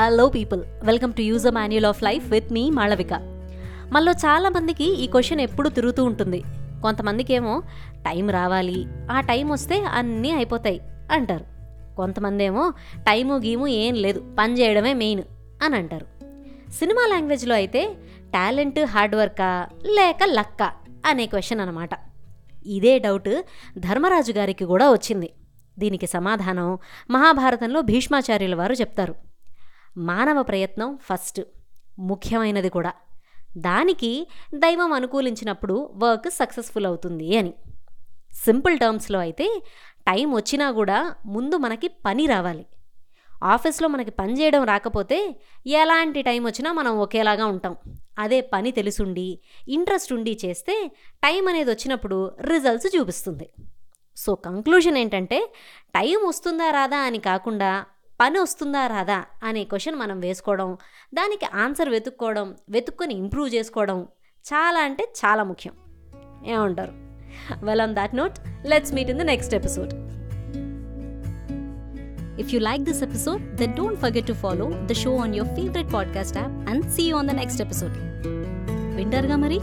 Hello people welcome to use a manual of life with me Malavika మనలో చాలామందికి ఈ question ఎప్పుడు తిరుగుతూ ఉంటుంది. కొంతమందికి ఏమో టైం రావాలి ఆ టైం వస్తే అన్నీ అయిపోతాయి అంటారు. కొంతమంది ఏమో టైము గీము ఏం లేదు పని చేయడమే మెయిన్ అని అంటారు. సినిమా లాంగ్వేజ్లో అయితే టాలెంట్ హార్డ్ వర్కా లేక లక్క అనే క్వశ్చన్ అనమాట ఇదే డౌట్ ధర్మరాజు గారికి కూడా వచ్చింది. దీనికి సమాధానం మహాభారతంలో భీష్మాచార్యుల వారు చెప్తారు. మానవ ప్రయత్నం ఫస్ట్ ముఖ్యమైనది కూడా. దానికి దైవం అనుకూలించినప్పుడు వర్క్ సక్సెస్ఫుల్ అవుతుంది అని. సింపుల్ టర్మ్స్లో అయితే టైం వచ్చినా కూడా ముందు మనకి పని రావాలి. ఆఫీస్లో మనకి పని చేయడం రాకపోతే ఎలాంటి టైం వచ్చినా మనం ఒకేలాగా ఉంటాం. అదే పని తెలుసుండి ఇంట్రెస్ట్ ఉండి చేస్తే టైం అనేది వచ్చినప్పుడు రిజల్ట్స్ చూపిస్తుంది. సో కంక్లూజన్ ఏంటంటే టైం వస్తుందా రాదా అని కాకుండా పని వస్తుందా రాదా అనే క్వశ్చన్ మనం వేసుకోవడం దానికి ఆన్సర్ వెతుక్కోవడం వెతుక్కొని ఇంప్రూవ్ చేసుకోవడం చాలా అంటే చాలా ముఖ్యం ఏమంటారు well on that note let's meet in the next episode If you like this episode, then don't forget to follow the show on your favorite podcast app and see you on the next episode. వింటారుగా మరి